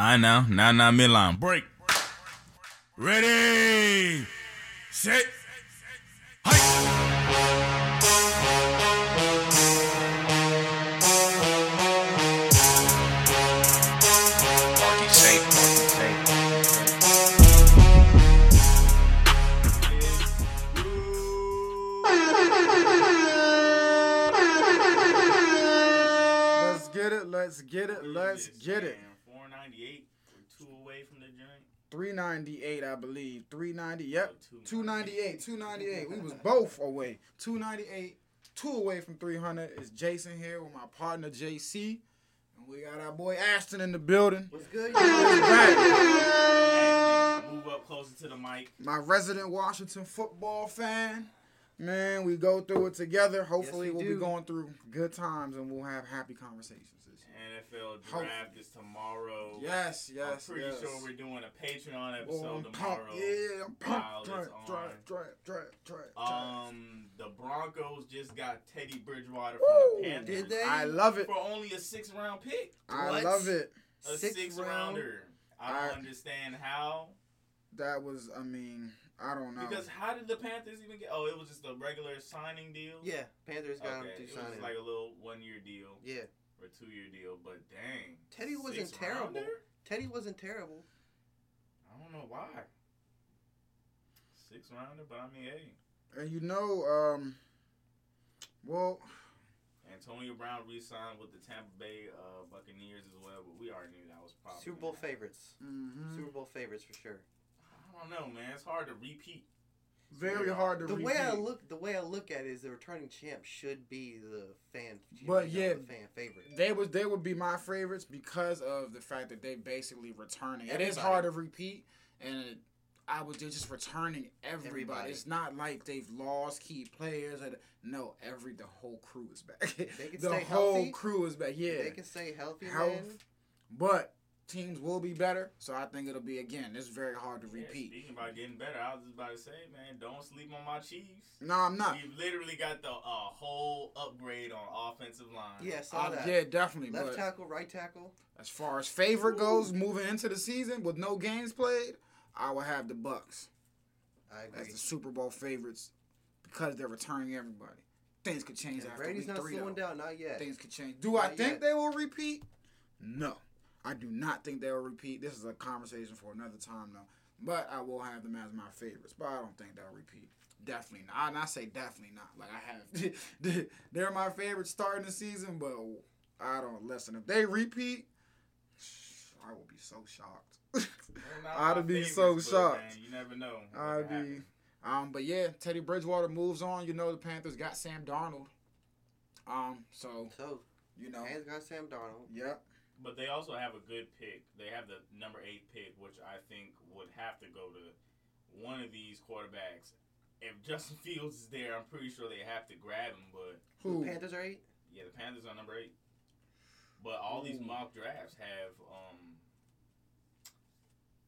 I know. Now, now, midline. Break. Ready. Set. Safe. Let's get it. Let's get it. Let's get it. Four ninety eight. We're two away from the joint. 398, I believe. 390. Yep. Oh, 298. 298. We was both away. 298. Two away from 300. It's Jason here with my partner JC. And we got our boy Ashton in the building. What's good? Back. Move up closer to the mic. My resident Washington football fan. Man, we go through it together. Hopefully, we we'll do. be going through good times and we'll have happy conversations. This year. NFL Hope- draft is tomorrow. Yes, yes, I'm pretty yes. sure we're doing a Patreon Oh, episode I'm tomorrow. pumped. Yeah, I'm while pumped. Draft, draft, draft, draft, draft, draft. Um, the Broncos just got Teddy Bridgewater Woo! from the Panthers. Did they? I love it. For only a six round pick. I What? love it. A Sixth six round? rounder. I don't I- understand how. That was, I mean, I don't know. Because how did the Panthers even get? Oh, it was just a regular signing deal. Yeah, Panthers got Okay, him it to was sign him. like a little one year deal yeah, or two year deal. But dang, Teddy wasn't terrible. rounder? Teddy wasn't terrible. I don't know why. Six rounder, but I mean, hey, and you know, um, well, Antonio Brown re-signed with the Tampa Bay uh, Buccaneers as well. But we already knew that was probably Super Bowl gonna happen. favorites. mhm. Super Bowl favorites for sure. I don't know, man. It's hard to repeat. Very hard to The repeat. way I look, the way I look at it is the returning champ should be the fan. But yeah, the fan favorite. They would they would be my favorites because of the fact that they basically returning. It is hard to repeat, and it, I was just returning everybody. Everybody. It's not like they've lost key players. Or, no, every the whole crew is back. They can the whole healthy. crew is back. Yeah, They can stay healthy, Health. man. but teams will be better. So I think it'll be again. It's very hard to Yeah, repeat. speaking about getting better, I was just about to say, man, don't sleep on my Chiefs. No, I'm not. You've literally got the uh, whole upgrade on offensive line. Yeah, saw Uh, that. yeah, definitely. Left but tackle, right tackle. as far as favorite goes, moving into the season with no games played, I will have the Bucks. I as the Super Bowl favorites because they're returning everybody. Things could change Yeah, after Brady's week not three. slowing though. down, not yet. Things could change. Do I think yet. they will repeat? No, I do not think they will repeat. This is a conversation for another time, though. But I will have them as my favorites. But I don't think they'll repeat. Definitely not. And I say definitely not. Like I have, they're my favorites starting the season, but I don't listen. If they repeat, I will be so shocked. I'd be so shocked. Man, you never know. I'd be. happen. Um, but yeah, Teddy Bridgewater moves on. You know the Panthers got Sam Darnold. Um, so So, you know, hands got Sam Darnold. yep. But they also have a good pick. They have the number eight pick, which I think would have to go to one of these quarterbacks. If Justin Fields is there, I'm pretty sure they have to grab him. But Who? Panthers are eight. yeah, the Panthers are number eight. But all these mock drafts have um,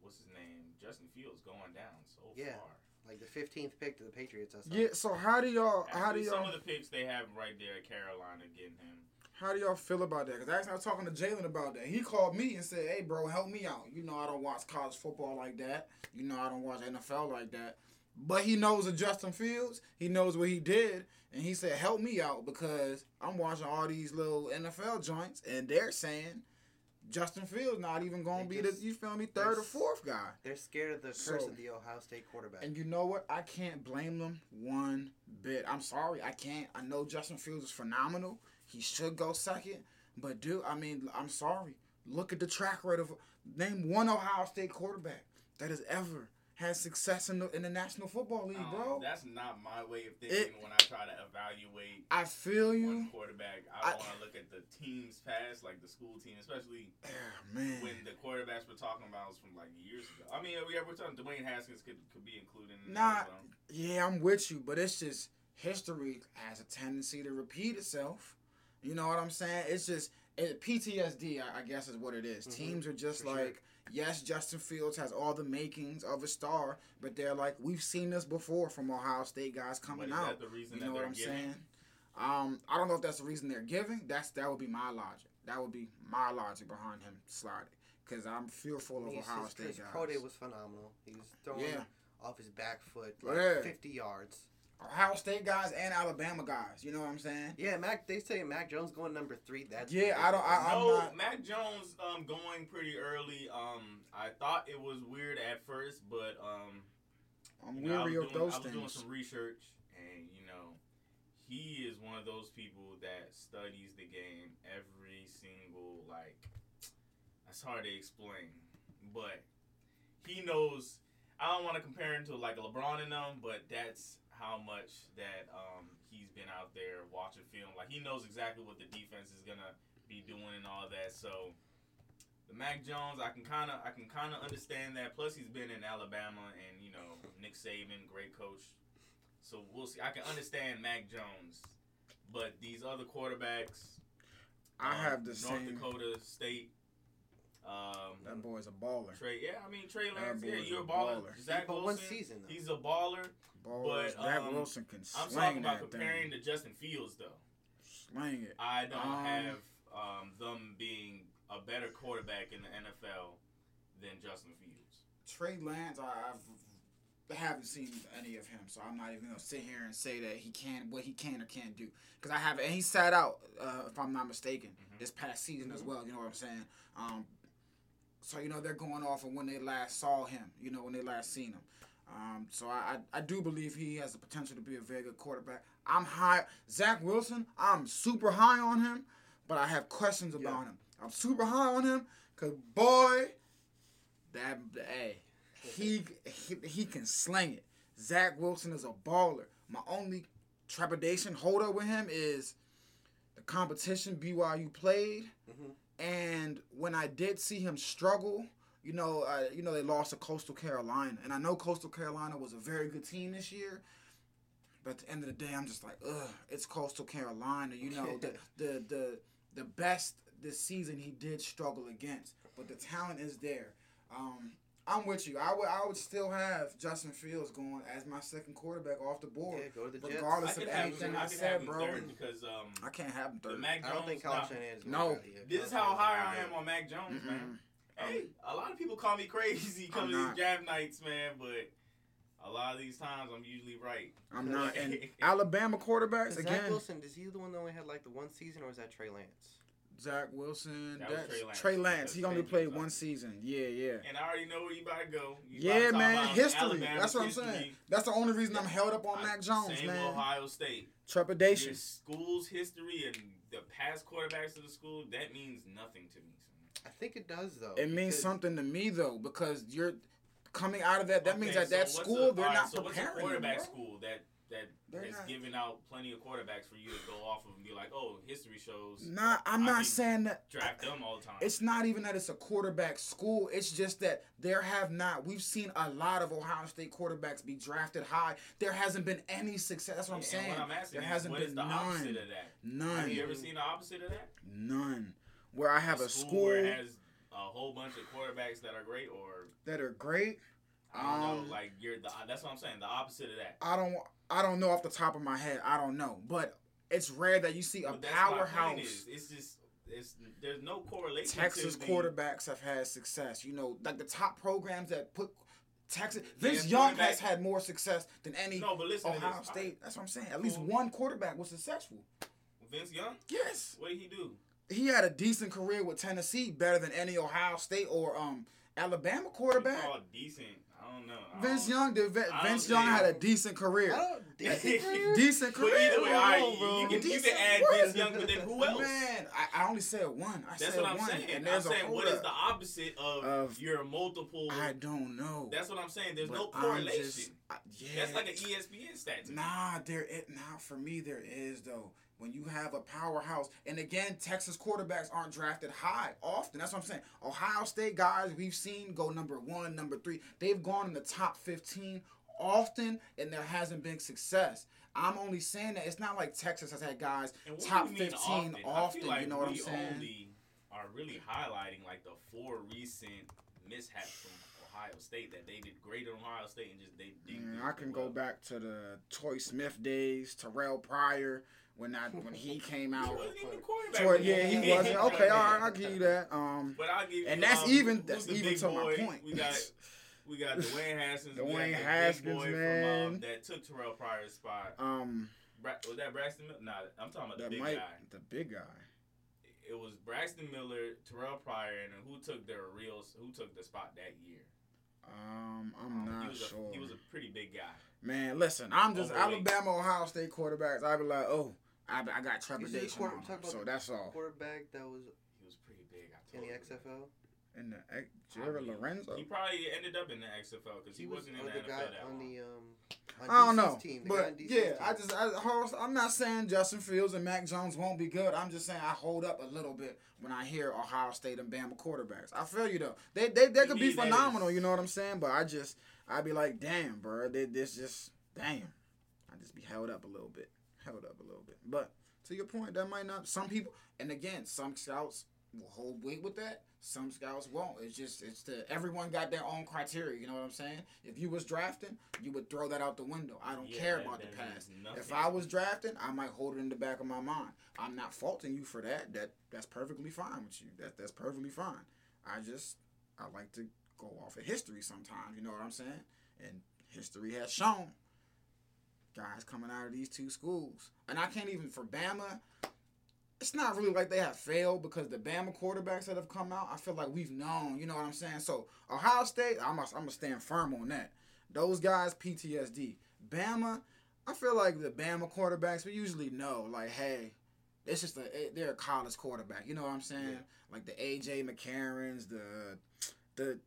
what's his name? Justin Fields going down so Yeah. far. Like the 15th pick to the Patriots. I saw. Yeah. So how do y'all? How do some y'all? Some of the picks they have right there at Carolina getting him. How do y'all feel about that? Because I was talking to Jalen about that. He called me and said, "Hey, bro, help me out. You know, I don't watch college football like that. You know, I don't watch NFL like that. But he knows of Justin Fields. He knows what he did, and he said, "Help me out because I'm watching all these little NFL joints, and they're saying Justin Fields not even going to They be the you feel me third or fourth guy." They're scared of the curse So- of the Ohio State quarterback. And you know what? I can't blame them one bit. I'm sorry, I can't. I know Justin Fields is phenomenal. He should go second. But dude, I mean, I'm sorry. Look at the track record of name one Ohio State quarterback that has ever had success in the in the National Football League, Um, bro. That's not my way of thinking It- when I try to evaluate I feel one you. quarterback. I, I- want to look at the team's past, like the school team, especially Ah, man. when the quarterbacks we're talking about was from like years ago. I mean, we we're talking Dwayne Haskins could, could be included. In Nah. that, so. Yeah, I'm with you, but it's just history has a tendency to repeat itself. You know what I'm saying? It's just it, PTSD, I, I guess, is what it is. Mhm, Teams are just for sure. like, yes, Justin Fields has all the makings of a star, but they're like, we've seen this before from Ohio State guys coming out. that the reason You know what I'm giving? saying? Um, I don't know if that's the reason they're giving. That's that would be my logic. That would be my logic behind him sliding. because I'm fearful of His, Ohio his, State his guys. pro day was phenomenal. He was throwing Yeah. off his back foot like Yeah. 50 yards. Ohio State guys and Alabama guys. You know what I'm saying? Yeah, Mac. They say Mac Jones going number three. That's Yeah, I don't- I- I'm no, not- Mac Jones um going pretty early. Um, I thought it was weird at first, but um, I'm you know, weary of doing, those I was doing things. some research, and you know, he is one of those people that studies the game every single like. That's hard to explain, but he knows. I don't want to compare him to like a LeBron and them, but that's how much that um, he's been out there watching film. Like he knows exactly what the defense is gonna be doing and all that. So the Mac Jones, I can kind of I can kind of understand that. Plus he's been in Alabama and you know Nick Saban, great coach. So we'll see. I can understand Mac Jones, but these other quarterbacks, I um, have the North same. Dakota State. Um, That boy's a baller. Trey, yeah, I mean Trey That Lance, yeah, you're a a baller. baller. Zach But one season, though. he's a baller. Ballers. But, Zach um, Wilson can I'm sling talking about that comparing thing. to Justin Fields though. Sling it. I don't Um, have um, them being a better quarterback in the NFL than Justin Fields. Trey Lance, I, I've haven't seen any of him, so I'm not even gonna sit here and say that he can what he can or can't do. Because I haven't, and he sat out, uh, if I'm not mistaken, Mhm. this past season as well. You know what I'm saying? Um, so you know they're going off of when they last saw him. You know when they last seen him. Um, so I, I I do believe he has the potential to be a very good quarterback. I'm high. Zach Wilson, I'm super high on him, but I have questions about him. I'm super high on him because boy, that hey, he, he he can sling it. Zach Wilson is a baller. My only trepidation hold up with him is the competition BYU played, Mhm. And when I did see him struggle, you know, uh, you know they lost to Coastal Carolina, and I know Coastal Carolina was a very good team this year. But at the end of the day, I'm just like, ugh, it's Coastal Carolina. You know, the the the the best this season he did struggle against, but the talent is there. Um, I'm with you. I would I would still have Justin Fields going as my second quarterback off the board. Yeah, go to the Jets. Regardless I of anything him, I I said, bro. because um, I can't have him the third. Mac Jones. I don't think now, Kyle Shanahan is. No. this is how high I am on Mac Jones, man. Mm-mm. Hey, a lot of people call me crazy I'm coming to these draft nights, man, but a lot of these times I'm usually right. I'm not. And Alabama quarterbacks Zach again. Wilson, is he the one that only had like the one season, or is that Trey Lance? Zach Wilson. That was Trey Lance. Trey Lance. He only played one season. Yeah, yeah. And I already know where you about to go. You Yeah, to man. History. Alabama's That's what I'm saying. That's the only reason I'm held up on I- Mac Jones, same man. Ohio State. Trepidation. Your school's history and the past quarterbacks of the school, that means nothing to me. I think it does though. It means something to me though, because you're coming out of that. That means Okay, at so that school a- they're alright, not so what's a preparing you, quarterback bro. school that that They're that's not- giving out plenty of quarterbacks for you to go off of and be like, oh, history shows Nah, I'm I not saying that. draft them all the time. It's not even that it's a quarterback school. It's just that there have not. We've seen a lot of Ohio State quarterbacks be drafted high. There hasn't been any success. That's what I'm saying. What I'm asking there is, hasn't what been is the none. opposite of that? None. Have you ever seen the opposite of that? None. Where I have a school, where it has a whole bunch of quarterbacks that are great, or that are great. I don't Um, know, like you're the. That's what I'm saying. The opposite of that. I don't. I don't know off the top of my head. I don't know, but it's rare that you see a But that's my point powerhouse. It's just it's there's no correlation. Texas quarterbacks have had success. You know, like the top programs that put Texas. Yeah, Vince Young quarterback- has had more success than any No, but listen Ohio. State. That's what I'm saying. At least Cool. one quarterback was successful. Vince Young. Yes, What did he do? he had a decent career with Tennessee, better than any Ohio State or um Alabama quarterback. called decent. I don't know. I Vince don't- Young did. I Vince Young had a decent career. I don't, decent career? But either way, all right, bro. you can you Decent can add what? Vince Young, but then who else? Man, I, I only said one. I That's said what I'm one, saying. and I'm there's a saying what hold is up. the opposite of, Of- your multiple? I don't know. That's what I'm saying. There's But no correlation. just- I- yeah, That's like an ESPN stat. Nah, there it nah for me there is though. When you have a powerhouse, and again, Texas quarterbacks aren't drafted high often. That's what I'm saying. Ohio State guys we've seen go number one, number three. They've gone in the top fifteen often, and there hasn't been success. I'm only saying that it's not like Texas has had guys top do you mean fifteen often? often. Like you know what I'm saying? only are really highlighting like the four recent mishaps from Ohio State that they did great at Ohio State and just they. Mm, I can well. go back to the Troy Smith days, Terrell Pryor when I when he came He out. quarterback. Troy, yeah, he wasn't. Okay, all right, I'll give you that. Um, I'll give you. And that's um, even- that's even to my point. We got we got Dwayne Haskins. Dwayne Haskins, boy From, man. um, that took Terrell Pryor's spot. um, Bra- was that Braxton Miller? Nah, I'm talking about the big might guy. the big guy. It was Braxton Miller, Terrell Pryor, and who took their real who took the spot that year? Um, I'm Um, he not was sure. A, he was a pretty big guy. Man, listen, I'm just Overweight. Alabama, Ohio State quarterbacks. I'd be like, oh, I, I got You see trepidation quarter- on him. So that's all. Quarterback that was He was pretty big. I in the. XFL. And the X- Jared mean, Lorenzo. He probably ended up in the XFL because he, was wasn't in uh, the, the NFL guy that on long. the um. On I don't DC's know, Team, the guy on but yeah, team. I just, I, Horace, I'm not saying Justin Fields and Mac Jones won't be good. I'm just saying I hold up a little bit when I hear Ohio State and Bama quarterbacks. I feel you though. They, they, they could be phenomenal. is- You know what I'm saying? But I just, I'd be like, damn, bro, they, this just, damn. I just be held up a little bit, held up a little bit. But to your point, that might not. Some people, and again, some scouts will hold weight with that. Some scouts won't. It's just it's the everyone got their own criteria. You know what I'm saying? If you was drafting, you would throw that out the window. I don't Yeah, care that- about the past. If I was drafting, I might hold it in the back of my mind. I'm not faulting you for that. That that's perfectly fine with you. That that's perfectly fine. I just I like to go off of history sometimes. You know what I'm saying? And history has shown guys coming out of these two schools, and I can't even for Bama. It's not really like they have failed because the Bama quarterbacks that have come out, I feel like we've known. You know what I'm saying? So Ohio State, I'm gonna, I'm gonna stand firm on that. Those guys, PTSD. Bama, I feel like the Bama quarterbacks, we usually know, like, hey, it's just a they're a college quarterback. You know what I'm saying? Yeah. Like the AJ McCarrons, the the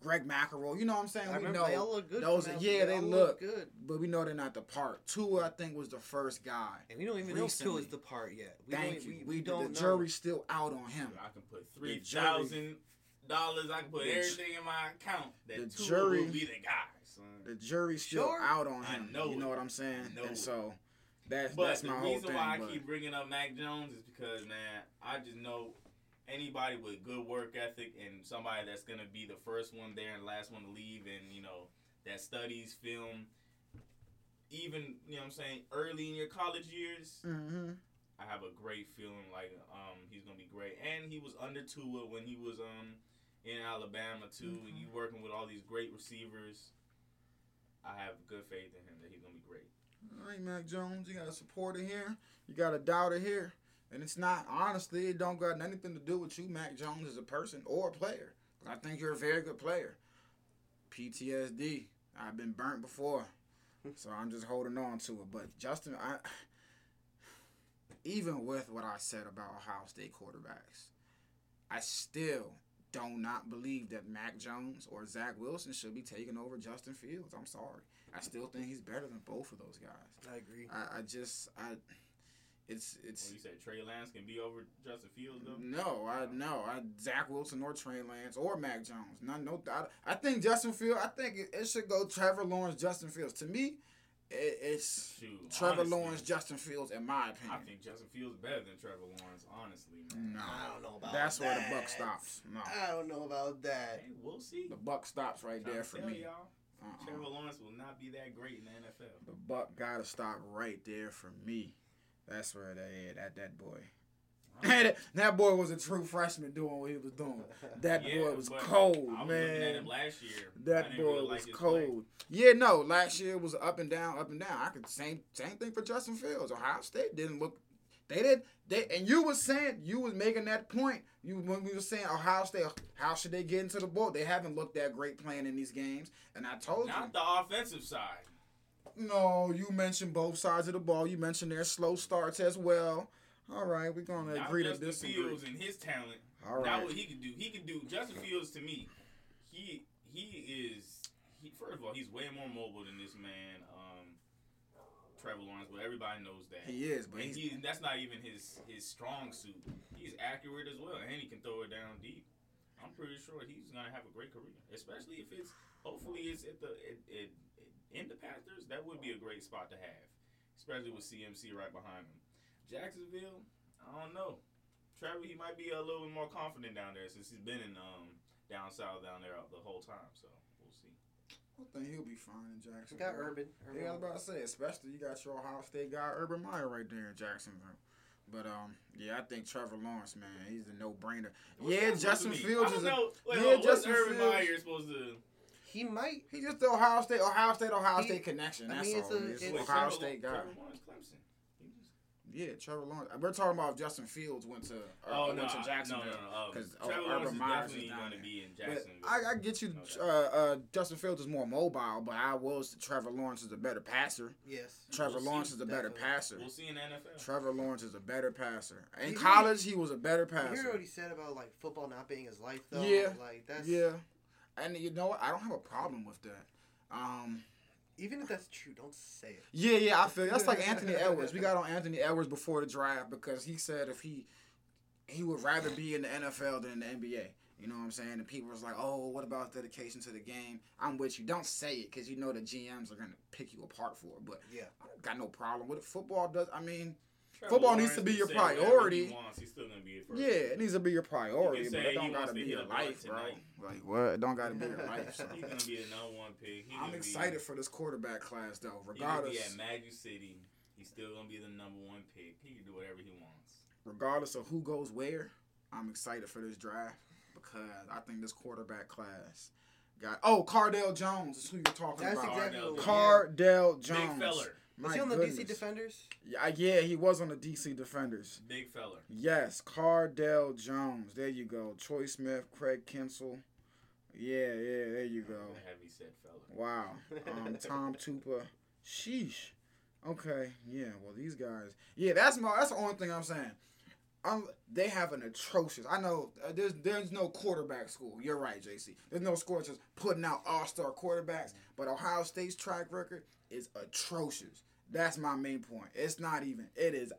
Greg McElroy. You know what I'm saying? I we know they all look good. those from are- that- yeah, they all look. good, but we know they're not the part. Tua, I think, was the first guy. and we don't even know if Recently. Tua's the part yet. We Thank don't, you. We, We, we don't the know. jury's still out on him. I can put three thousand dollars. I can put The everything in my account that the Tua jury- will be the guy. Son. The jury's still Sure. out on I him. know you know it. what I'm saying? I know and it. so that's But that's the my whole reason thing. why I but keep bringing up Mac Jones is because man, I just know anybody with good work ethic and somebody that's gonna be the first one there and last one to leave, and you know that studies film. Even you know what I'm saying early in your college years, Mhm. I have a great feeling like um he's gonna be great, and he was under Tua when he was um in Alabama too. Mm-hmm. And you working with all these great receivers, I have good faith in him that he's gonna be great. All right, Mac Jones, you got a supporter here. You got a doubter here. And it's not, honestly, it don't got anything to do with you, Mac Jones, as a person or a player. I think you're a very good player. PTSD. I've been burnt before. So I'm just holding on to it. But Justin, I even with what I said about Ohio State quarterbacks, I still do not believe that Mac Jones or Zach Wilson should be taking over Justin Fields. I'm sorry. I still think he's better than both of those guys. I agree. I, I just I it's it's Well, you said Trey Lance can be over Justin Fields though. no, I no, I Zach Wilson or Trey Lance or Mac Jones. None, no doubt. I think Justin Fields. I think it, it should go Trevor Lawrence, Justin Fields. To me, it, it's Shoot, Trevor honestly, Lawrence, Justin Fields. In my opinion, I think Justin Fields better than Trevor Lawrence. Honestly, man. no, I don't know about that. that's where the buck stops. No, I don't know about that. Hey, we'll see. the buck stops right there for me. Y'all, Uh-uh. Trevor Lawrence will not be that great in the NFL. The buck gotta stop right there for me. That's where that is. That that boy. that, that boy was a true freshman doing what he was doing. That Yeah, boy was cold, I was man. looking at him last year. That boy really was his cold. Yeah, no, last year was up and down, up and down. I could same same thing for Justin Fields. Ohio State didn't look. They did. They and you was saying you was making that point. You when we were saying Ohio State, how should they get into the bowl? They haven't looked that great playing in these games. And I told Not you, Not the offensive side. No. You mentioned both sides of the ball. You mentioned their slow starts as well. All right, we're gonna agree to this. Justin disagree. Fields and his talent. All Not what he could do. He could do. Justin Fields to me, he he is. He, first of all, he's way more mobile than this man, um, Trevor Lawrence. But everybody knows that. He is, but he, that's not even his his strong suit. He's accurate as well, and he can throw it down deep. I'm pretty sure he's gonna have a great career, especially if it's hopefully it's at the it, it, in the Panthers. That would be a great spot to have, especially with CMC right behind him. Jacksonville, I don't know. Trevor, he might be a little bit more confident down there since he's been in um down south down there the whole time. So we'll see. I think he'll be fine in We Jacksonville. got Urban. Urban. Yeah, I was about to say, especially you got your Ohio State guy Urban Meyer right there in Jacksonville. But um, yeah, I think Trevor Lawrence, man, he's a no-brainer. What's yeah, Justin to mean? Fields I is don't a know. Wait, yeah, hold on, what's Justin Urban Fields- Meyer supposed to? He might. He just the Ohio State, Ohio State, Ohio He- State connection. I That's mean, it's all. a- it is. it's- Ohio State guy. Trevor Lawrence, Clemson. Yeah, Trevor Lawrence. We're talking about if Justin Fields went to or, Oh or no, to I- Jacksonville. no, no, no. 'cause, Um, uh, Trevor Urban Lawrence Myers is definitely going to be in But Jacksonville. I, I get you. No doubt. Uh, uh, Justin Fields is more mobile, but I will. say Trevor Lawrence is a better passer. Yes. Trevor We'll see. Lawrence is a better passer. We'll see in the NFL. Trevor Lawrence is a better passer. In You hear- college, he was a better You hear passer. what he said about like football not being his life though? Yeah. Like that's Yeah, and you know what? I don't have a problem with that. Um, Even if that's true, don't say it. yeah, yeah, I feel that's like Anthony Edwards. We got on Anthony Edwards before the draft because he said if he he would rather be in the NFL than in the NBA. You know what I'm saying? And people was like, "Oh, what about dedication to the game?" I'm with you. Don't say it because you know the GMs are gonna pick you apart for it. But Yeah. I got no problem with it. Football does. I mean, Trevor Football needs to be your priority. He wants. He's still going to be first. yeah, it needs to be your priority, You but it don't gotta to be your a life, bro. tonight. Like what? It don't gotta be your life. So. He's going to be the number one pick. He I'm gonna be- excited for this quarterback class though. He be Regardless, at Magic City. He's still going to be the number one pick. He can do whatever he wants. regardless of who goes where, I'm excited for this draft because I think this quarterback class got. Oh, Cardale Jones is who you're talking That's about. exactly Cardale what Cardale Jones. Big feller. My Was he on the goodness. DC Defenders? Yeah, yeah, he was on the DC Defenders. Big feller. Yes, Cardale Jones. There you go. Troy Smith, Craig Krenzel. Yeah, yeah, there you go. The heavy set feller. Wow. Um, Tom Tupa. Sheesh. Okay. Yeah. Well, these guys. Yeah, that's my. That's the only thing I'm saying. Um, they have an atrocious. I know uh, there's there's no quarterback school. You're right, JC. There's no school just putting out all star quarterbacks. But Ohio State's track record is atrocious. That's my main point. It's not even. It is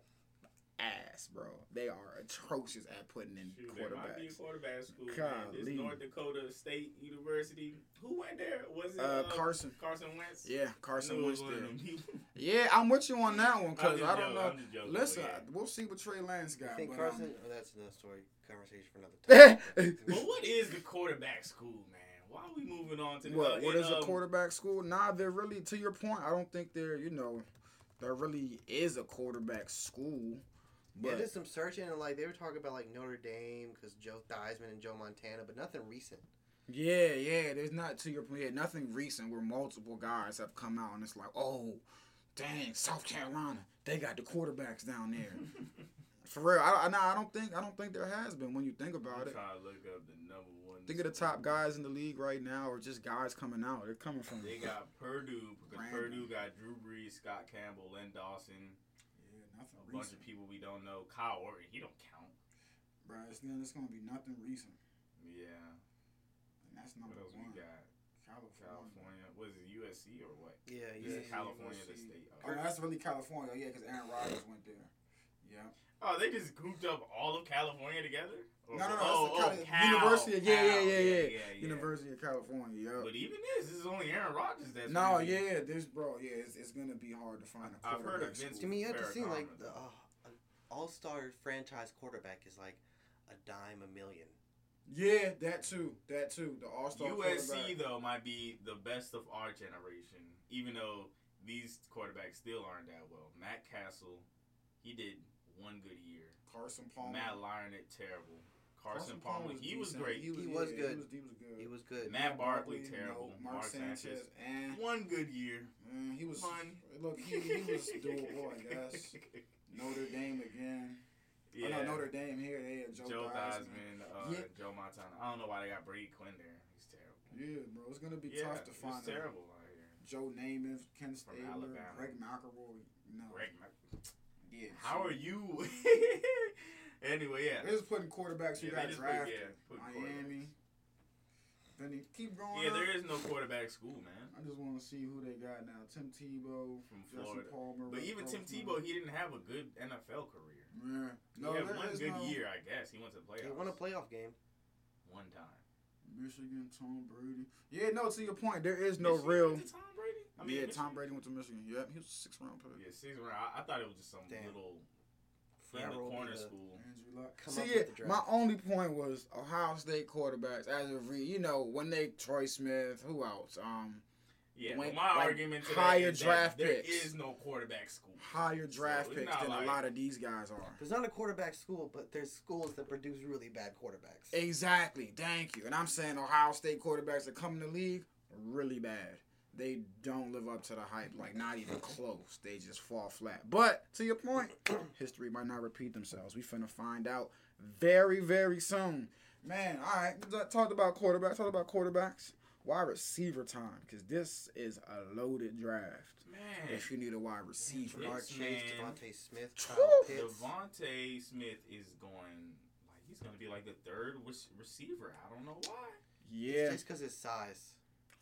ass, bro. They are atrocious at putting in Shoot, there might be a quarterbacks. quarterback school. Man. Golly. This North Dakota State University. Who went there? Was it Uh, uh, Carson. Carson Wentz? Yeah, I knew Carson it Wentz was one of there. them people. Yeah, I'm with you on that one I'm because just I don't joking, know. I'm joking, Listen, yeah. we'll see what Trey Lance got. I think but, Carson. um, oh, that's another story. Conversation for another time. But what is the quarterback school, man? Why are we moving on to the what uh, what and, is a um, quarterback school? Nah, they're really to your point. I don't think they're you know there really is a quarterback school. yeah, But did some searching and like they were talking about like Notre Dame because Joe Theismann and Joe Montana, but nothing recent. yeah, yeah, there's not to your point. Yeah, nothing recent where multiple guys have come out and it's like, oh, dang, South Carolina, they got the quarterbacks down there. For real, I, I, nah, I don't think I don't think there has been when you think I'm about it. trying to look up the number one. Think of the top guys in the league right now, or just guys coming out. They're coming from. They got Purdue because Random. Purdue got Drew Brees, Scott Campbell, Len Dawson, Yeah, nothing a bunch of people we don't know. Kyle Orton, he don't count. Bro, it's, gonna- it's gonna be nothing recent, Yeah. and that's number What else one. we got? California. California. Was it USC or what? Yeah, Is yeah. it California the USC. state? Oh, that's really California. Oh, yeah, because Aaron Rodgers went there. Yeah. Oh, they just grouped up all of California together? Or- No, no, no. Oh, it's the oh, Cali- Cal, University. Of, yeah, yeah, Cal, yeah, yeah, yeah. University of California. Yeah. But even this, this is only Aaron Rodgers that's No, gonna be- yeah, this bro, yeah, it's, it's gonna be hard to find a I've heard of quarterback Vince. To me, you have to see like the uh, an all-star franchise quarterback is like a dime a million. Yeah, that too, that too. The All Star USC though might be the best of our generation, even though these quarterbacks still aren't that well. Matt Cassel, he did one good year. Carson Palmer. Matt Leinart, terrible. Carson, Palmer, he was decent. great. He was, He was yeah, good. He was, he was good. He was good. Matt Barkley, no. terrible. Mark, Mark Sanchez, Sanchez. and One good year. mm, he was. One. Look, he, he was doable, I guess. Notre Dame again. yeah. Oh, no, Notre Dame here. They had Joe, Joe Theismann. Theismann, uh, Yeah. Joe Montana. I don't know why they got Brady Quinn there. He's terrible. Yeah, bro, it's gonna be yeah, tough to find. a- terrible out here. Joe Namath, Ken From Stabler, Alabama. Greg McElroy. No. Greg, Mac- Yeah. how are you? anyway, yeah. They're just putting quarterbacks who Yeah, got just put- drafted. yeah, put Miami. Then they keep going. Yeah, up. there is no quarterback school, man. I just want to see who they got now. Tim Tebow From Justin Florida. Palmer. But Rick even Tim Tebow, he didn't have a good NFL career. Yeah. He No, had one good no year, I guess. He went to the playoffs. He won a playoff game. one time. Michigan, Tom Brady. Yeah, no. To your point, there is no Michigan real. to Tom Brady. I mean, yeah, Michigan- Tom Brady went to Michigan. Yep, he was a six round pick. Yeah, six round. I, I thought it was just some Damn. little in forever the corner school. Andrew Luck. Come See, up yeah, with the draft. my only point was Ohio State quarterbacks as of re, you know, when they Troy Smith, who else? Um, Yeah, Went, but my like, argument to higher that is draft that picks. is no quarterback school. higher draft So picks than like- a lot of these guys are. There's not a quarterback school, but there's schools that produce really bad quarterbacks. Exactly. Thank you. And I'm saying Ohio State quarterbacks that come in the league really bad. They don't live up to the hype, like not even close. They just fall flat. But to your point, history might not repeat themselves. We finna find out very, very soon. Man, all right. Talked about quarterbacks. Talked about quarterbacks. Wide receiver time, because this is a loaded draft. Man, If you need a wide receiver, This Ja'Marr Chase, man- DeVonta Smith, Whew. DeVonta Smith is going like he's gonna be like the third receiver. I don't know why. yeah, Just because his size.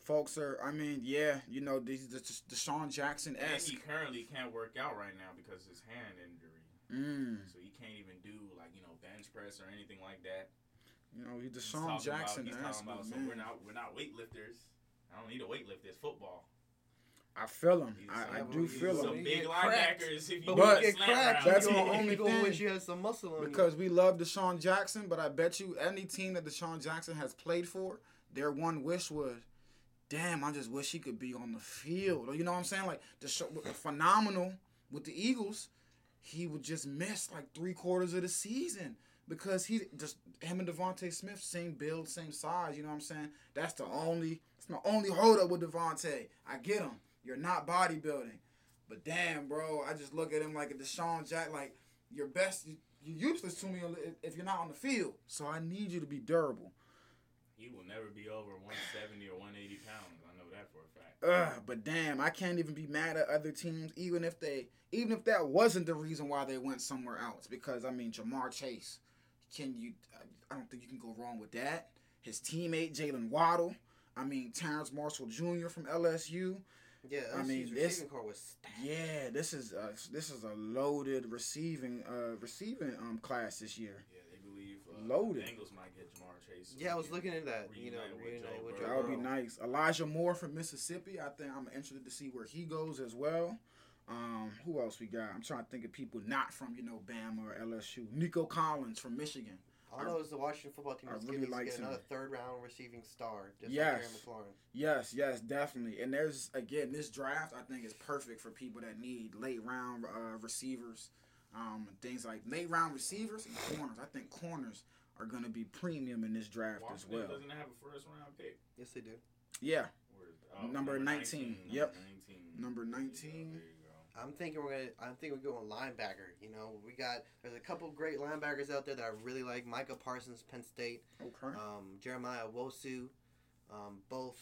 Folks are. I mean, yeah, you know, these the DeSean Jackson And esque. he currently can't work out right now because of his hand injury. Mm. So he can't even do like you know bench press or anything like that. You know, he He's DeSean talking Jackson About, he's esque, talking about so man. we're not we're not weightlifters. I don't need a weightlifter. It's football. I feel him. He's I, I do he's feel some him. big linebackers. If you But do But when a you get cracked, That's you my go, only you thing. wish you had some muscle on Because we love DeSean Jackson, but I bet you any team that DeSean Jackson has played for, their one wish was, damn, I just wish he could be on the field. Or you know what I'm saying? Like DeSean, phenomenal with the Eagles, he would just miss like three quarters of the season because he just him and DeVonta Smith same build, same size. You know what I'm saying? That's the only. It's my only hold up with DeVonta. I get him. You're not bodybuilding, but damn, bro, I just look at him like a DeSean Jack. Like your best, you, you're useless to me if you're not on the field. So I need you to be durable. He will never be over 170 or 180 pounds. I know that for a fact. Ugh, but damn, I can't even be mad at other teams, even if they, even if that wasn't the reason why they went somewhere else. Because I mean, Ja'Marr Chase, can you? I don't think you can go wrong with that. His teammate Jaylen Waddle. I mean, Terrace Marshall Jr. from LSU. Yeah, I I mean, mean, this- core was. Yeah, this is a, this is a loaded receiving uh receiving um class this year. Yeah, they believe uh, Loaded. The Bengals might get Ja'Marr Yeah, I was looking at that. You know, Reunite with Joe with Joe That would be nice. Elijah Moore from Mississippi. I think I'm interested to see where he goes as well. Um, who else we got? I'm trying to think of people not from you know Bama or LSU. Nico Collins from Michigan. All I know is the Washington football team I is really getting likes get another third round receiving star, just Yes. like Aaron McLaurin. Yes, yes, definitely. And there's again this draft I think is perfect for people that need late round uh, receivers, um, things like late round receivers and corners. I think corners are going to be premium in this draft as well. doesn't have a first round pick. Yes, they do. Yeah, Where- oh, Number 19. Yep. 19. Number There you go, 19. There you go. I'm thinking we're gonna. I'm thinking we're going linebacker. You know, we got there's a couple great linebackers out there that I really like. Micah Parsons, Penn State. okay. Um, Jeremiah Owusu, um, both.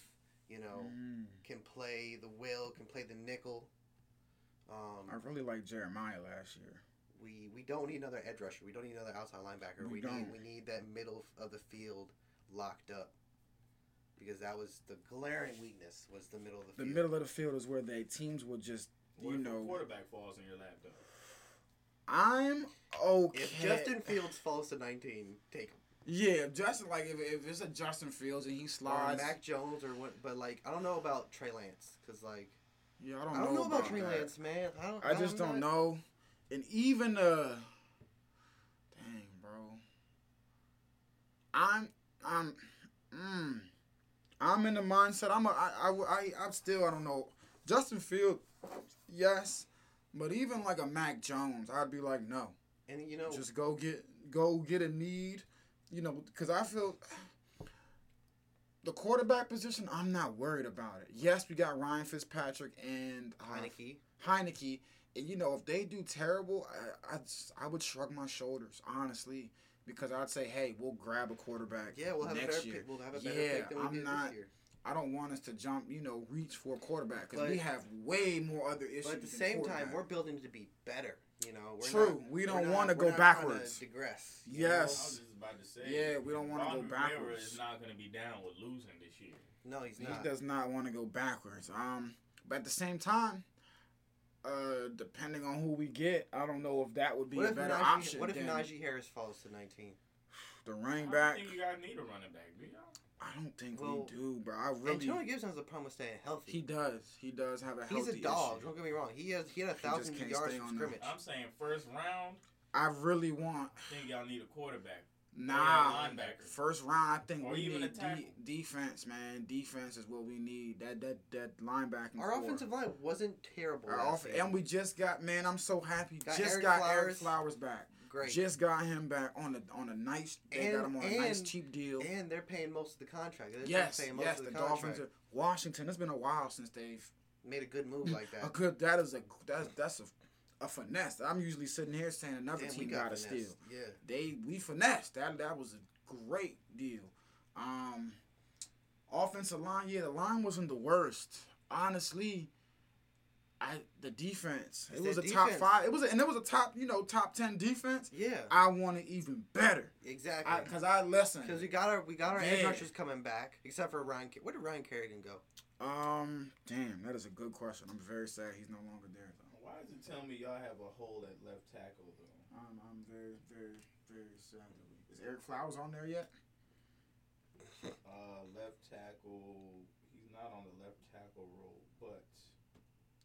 You know, Mm, can play the will, can play the nickel. I Um, really liked Jeremiah last year. We we don't need another edge rusher. We don't need another outside linebacker. We We, don't. need we need that middle of the field locked up. Because that was the glaring weakness was the middle of the The field. The middle of the field is where the teams will just What you if know. quarterback falls in your lap though? I'm okay. If Justin Fields falls to 19, take him. yeah, if Justin like if, if it's a Justin Fields and he Or slides, Mac Jones or what? But like, I don't know about Trey Lance because like yeah, I I don't, I don't, know, about, that. Trey Lance, man. I don't. I just I'm don't not- know. And even uh dang, bro. I'm I'm mm, I'm in the mindset. I'm a I I I I'm still I don't know. Justin Field, yes, but even like a Mac Jones, I'd be like no. And you know, Just go get go get a need, you know, because I feel the quarterback position. I'm not worried about it. Yes, we got Ryan Fitzpatrick and uh, Heinicke. Heinicke, and you know if they do terrible, I I, just, I would shrug my shoulders honestly because I'd say, hey, we'll grab a quarterback. Yeah, we'll have a better year. pick. We'll have a better Yeah, pick than we I'm did not- this year. I don't want us to jump, you know, reach for a quarterback because we have way more other issues. But at the than same time, we're building to be better. You know, we're True. Not, We we're don't wanna we're go not trying backwards. digress. you Yes. I know? was just about to say. Yeah, we don't wanna go Ron Rivera backwards. is not going to be down with losing this year. No, he's he not. does not want to go backwards. Um, but at the same time, uh, depending on who we get, I don't know if that would be What a better Najee, option. what if than Najee Harris falls to 19? the I running don't back? think you guys need a running back, do y'all? I don't think Well, we do, bro. I really. Antonio Gibson has a problem with staying healthy. He does. He does have a healthy. He's a dog. issue. Don't get me wrong. He has he had a just thousand yards from on the- scrimmage. I'm saying first round. I really want I think y'all need a quarterback. Nah linebacker. first round. I think Or we even need de- defense, man. Defense is what we need. That that that linebacking. Our core. offensive line wasn't terrible. Our last off- and we just got man. I'm so happy. Got just Eric got Flowers. Ereck Flowers back. great. Just got him back on a on a nice. They got him on a nice cheap deal. and they're paying most of the contract. They're yes, paying most yes. of The the, Dolphins. contract. Are, Washington. It's been a while since they've Made a good move like that. a that. good. That is a that's that's a, a finesse. I'm usually sitting here saying another Damn, team got got to steal. Yeah. They we finessed. That that was a great deal. Um, offensive line. Yeah, the line wasn't the worst. Honestly, I the defense. It's it was a that top five. It was a, and it was a top you know top ten defense. Yeah. I want it even better. Exactly. Because I, listen. Because we got our we got our edge Yeah. rushers coming back, except for Ryan. Where did Ryan Kerrigan go? Um, damn, that is a good question. I'm very sad he's no longer there though. It tell me y'all have a hole at left tackle though? I'm, I'm very, very, very sad. Is Ereck Flowers on there yet? Uh, left tackle. He's not on the left tackle role, but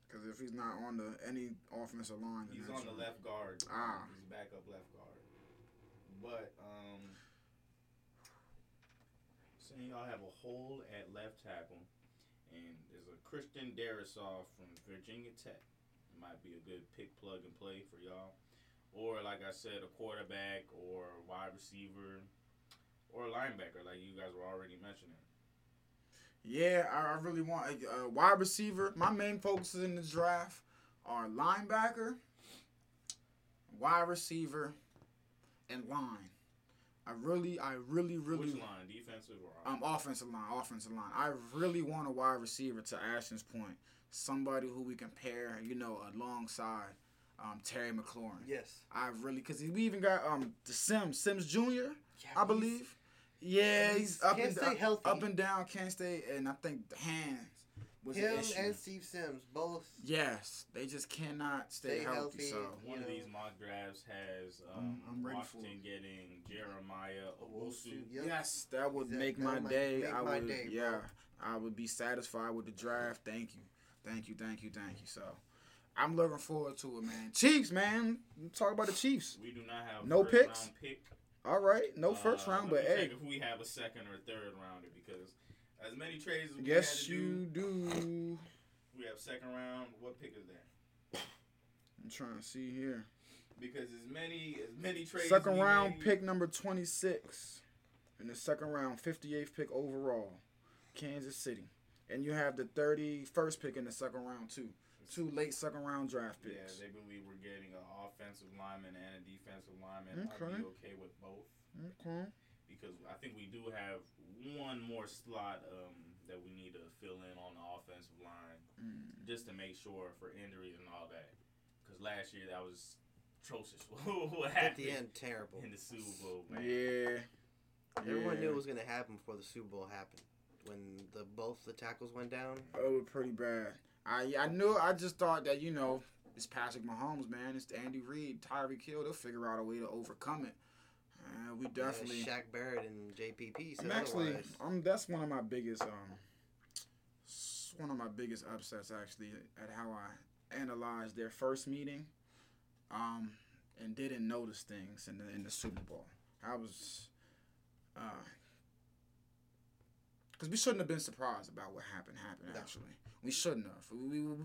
Because if he's not on the any offensive line, he's on the right. left guard. Ah. He's backup left guard. But um, saying y'all have a hole at left tackle, and there's a Christian Darrisaw from Virginia Tech. Might be a good pick, plug and play for y'all. Or like I said, a quarterback or wide receiver or a linebacker, like you guys were already mentioning. Yeah, I, I really want a, a wide receiver. My main focuses in the draft are linebacker, wide receiver, and line. I really, I really, really. Which line, defensive or Um, offensive line, offensive line. I really want a wide receiver to Ashton's point. Somebody who we can pair, you know, alongside um, Terry McLaurin. Yes. I really, because we even got um the Sims, Sims Jr. Yeah, I believe. Yeah, he's- he's up can't and stay up, healthy. up and down, can't stay, and I think the hands was Him an issue. and Steve Sims both. yes, they just cannot stay, Stay healthy. healthy. So One you of these mock drafts has um, I'm- I'm Washington getting Jeremiah Owusu. Yep. yes, that would Exact- make my might day. make I my would, day, bro. yeah, I would be satisfied with the draft. Thank you, thank you, thank you, thank you. So. I'm looking forward to it, man. Chiefs, man. Talk about the Chiefs. We do not have No first picks? round pick. All right, no first Uh, round, let but hey, if we have a second or third rounder because as many trades as we yes, you do, do. we have second round. What pick is that? I'm trying to see here. Because as many as many trades. Second round made- pick number 26. In the second round, 58th pick overall, Kansas City. And you have the 31st pick in the second round, too. Two late second round draft picks. Yeah, they believe we're getting an offensive lineman and a defensive lineman. I'd Okay. be okay with both Okay. because I think we do have one more slot um, that we need to fill in on the offensive line Mm. just to make sure for injuries and all that. Because last year that was atrocious. what At the end, terrible. in the Super Bowl, man? Yeah. Everyone knew it was gonna happen before the Super Bowl happened. When the both the tackles went down. It was pretty bad. I I knew. I just thought that you know it's Patrick Mahomes, man. It's Andy Reid, Tyreek Hill. They'll figure out a way to overcome it. Uh, we definitely. Yeah, Shaq Barrett and JPP said I'm actually. I'm. That's one of my biggest. Um. One of my biggest upsets actually at how I analyzed their first meeting, um, and didn't notice things in the in the Super Bowl. I was, uh, because we shouldn't have been surprised about what happened. Happened No. actually, we shouldn't have. We, we,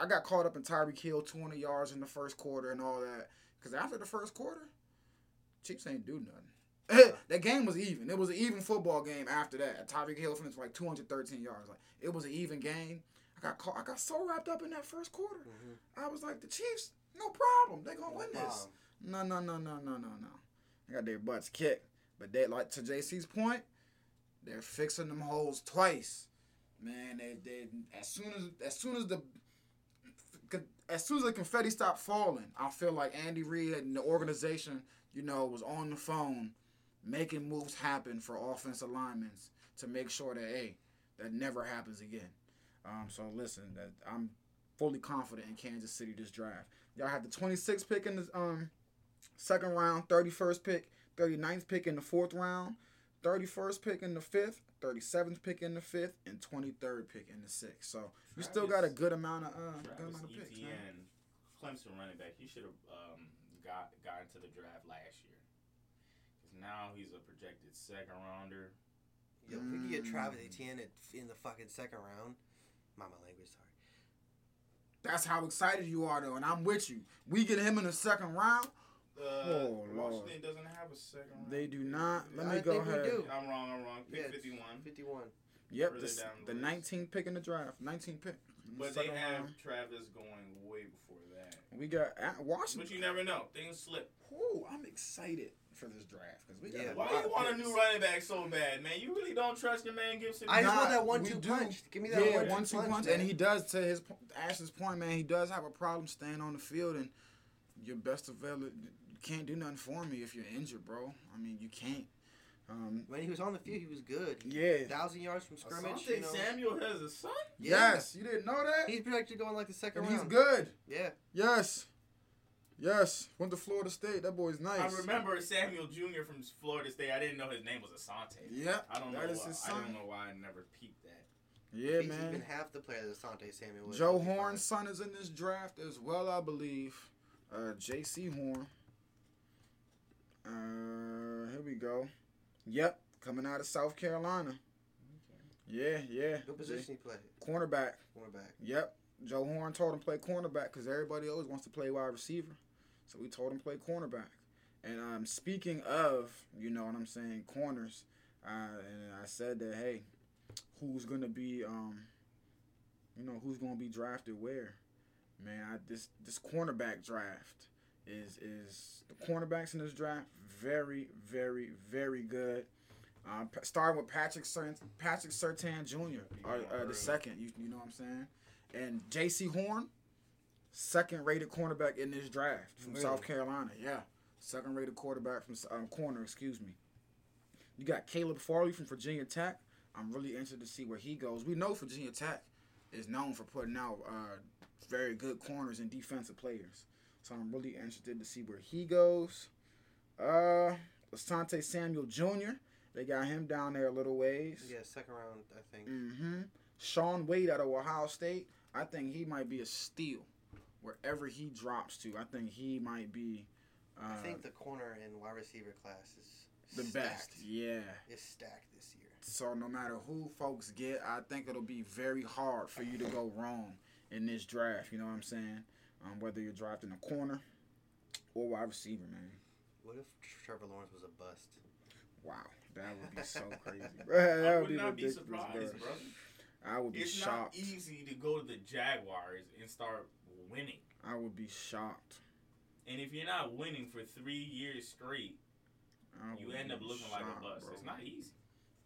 I got caught up in Tyreek Hill 200 yards in the first quarter and all that. Because after the first quarter, Chiefs ain't do nothing. that game was even. It was an even football game after that. Tyreek Hill finished like 213 yards. Like it was an even game. I got caught, I got so wrapped up in that first quarter. Mhm. I was like, the Chiefs, no problem. They gonna No win this. No, no, no, no, no, no, no. They got their butts kicked. But they like to JC's point, they're fixing them holes twice. Man, they they as soon as as soon as the as soon as the confetti stopped falling, I feel like Andy Reid and the organization, you know, was on the phone making moves happen for offensive linemen to make sure that hey, that never happens again. Um, so listen, that I'm fully confident in Kansas City this draft. Y'all have the 26th pick in the um second round, 31st pick, 39th pick in the fourth round, 31st pick in the fifth, 37th pick in the fifth, and 23rd pick in the sixth. So you still got a good amount of uh good amount of picks. man. Clemson running back. He should have um, got got into the draft last year. 'Cause now he's a projected second rounder. Yo, if we could get Travis Mm. Etienne in the fucking second round. My my language, sorry. That's how excited you are, though, and I'm with you. We get him in the second round. Uh, Oh, Lord. Washington doesn't have a second round. They do not. Let I me go ahead. Do. I'm wrong. I'm wrong. Pick Yeah, 51. 51. Yep, Further this, down the the 19th pick in the draft. 19th pick. But they have round. Travis going way before that. We got at Washington. But you never know. Things slip. Ooh, I'm excited for this draft because we got Yeah. Why do you of want a new running back so bad, man? You really don't trust your man Gibson? I just Nah, want that one-two punch. Give me that yeah, one-two one two punch, punch, and he does. To his po- Ash's point, man, he does have a problem staying on the field, and your best available. You can't do nothing for me if you're injured, bro. I mean, you can't. Um, When he was on the field, he was good. yeah. Thousand yards from scrimmage. Asante You know. Samuel has a son. Yeah. Yes, you didn't know that. He's projected going like the second and he's good. Yeah. Yes. Yes. Went to Florida State. That boy's nice. I remember Samuel Jr. from Florida State. I didn't know his name was Asante. Yeah, I don't know. That is why, his I don't know why I never peeped that. Yeah, He's man. even half the player that Asante Samuel was. Joe He'll be fine. Horn's son is in this draft as well, I believe. Uh, Jaycee Horn. Uh, here we go. Yep, coming out of South Carolina. Yeah, yeah. What position he played? Cornerback. Cornerback. Yep. Joe Horn told him play cornerback because everybody always wants to play wide receiver. So we told him play cornerback. And um, speaking of, you know what I'm saying, corners, uh, and I said that hey, who's gonna be, um, you know, who's gonna be drafted where? Man, I, this this cornerback draft is is the cornerbacks in this draft very very very good. Um, starting with Patrick Sert- Patrick Surtain Jr. Or, uh, the second, you, you know what I'm saying, and Jaycee Horn, second rated cornerback in this draft from Really? South Carolina. Yeah, second rated quarterback from um, corner. Excuse me. You got Caleb Farley from Virginia Tech. I'm really interested to see where he goes. We know Virginia Tech is known for putting out uh, very good corners and defensive players. So I'm really interested to see where he goes. Uh, Asante Samuel Jr. They got him down there a little ways. Yeah, second round, I think. Mm-hmm. Shaun Wade out of Ohio State. I think he might be a steal wherever he drops to. I think he might be uh, I think the corner and wide receiver class is the stacked. best. Yeah. It's stacked this year. So no matter who folks get, I think it'll be very hard for you to go wrong in this draft. You know what I'm saying? Um, whether you're drafting a corner or wide receiver, man. What if Trevor Lawrence was a bust? Wow, that would be so crazy. Bruh, that I would would not be ridiculous, surprised, bruh. bro. I would be It's shocked. not easy to go to the Jaguars and start winning. I would be shocked. And if you're not winning for three years straight, you end up be looking like a bust. bro. It's not easy.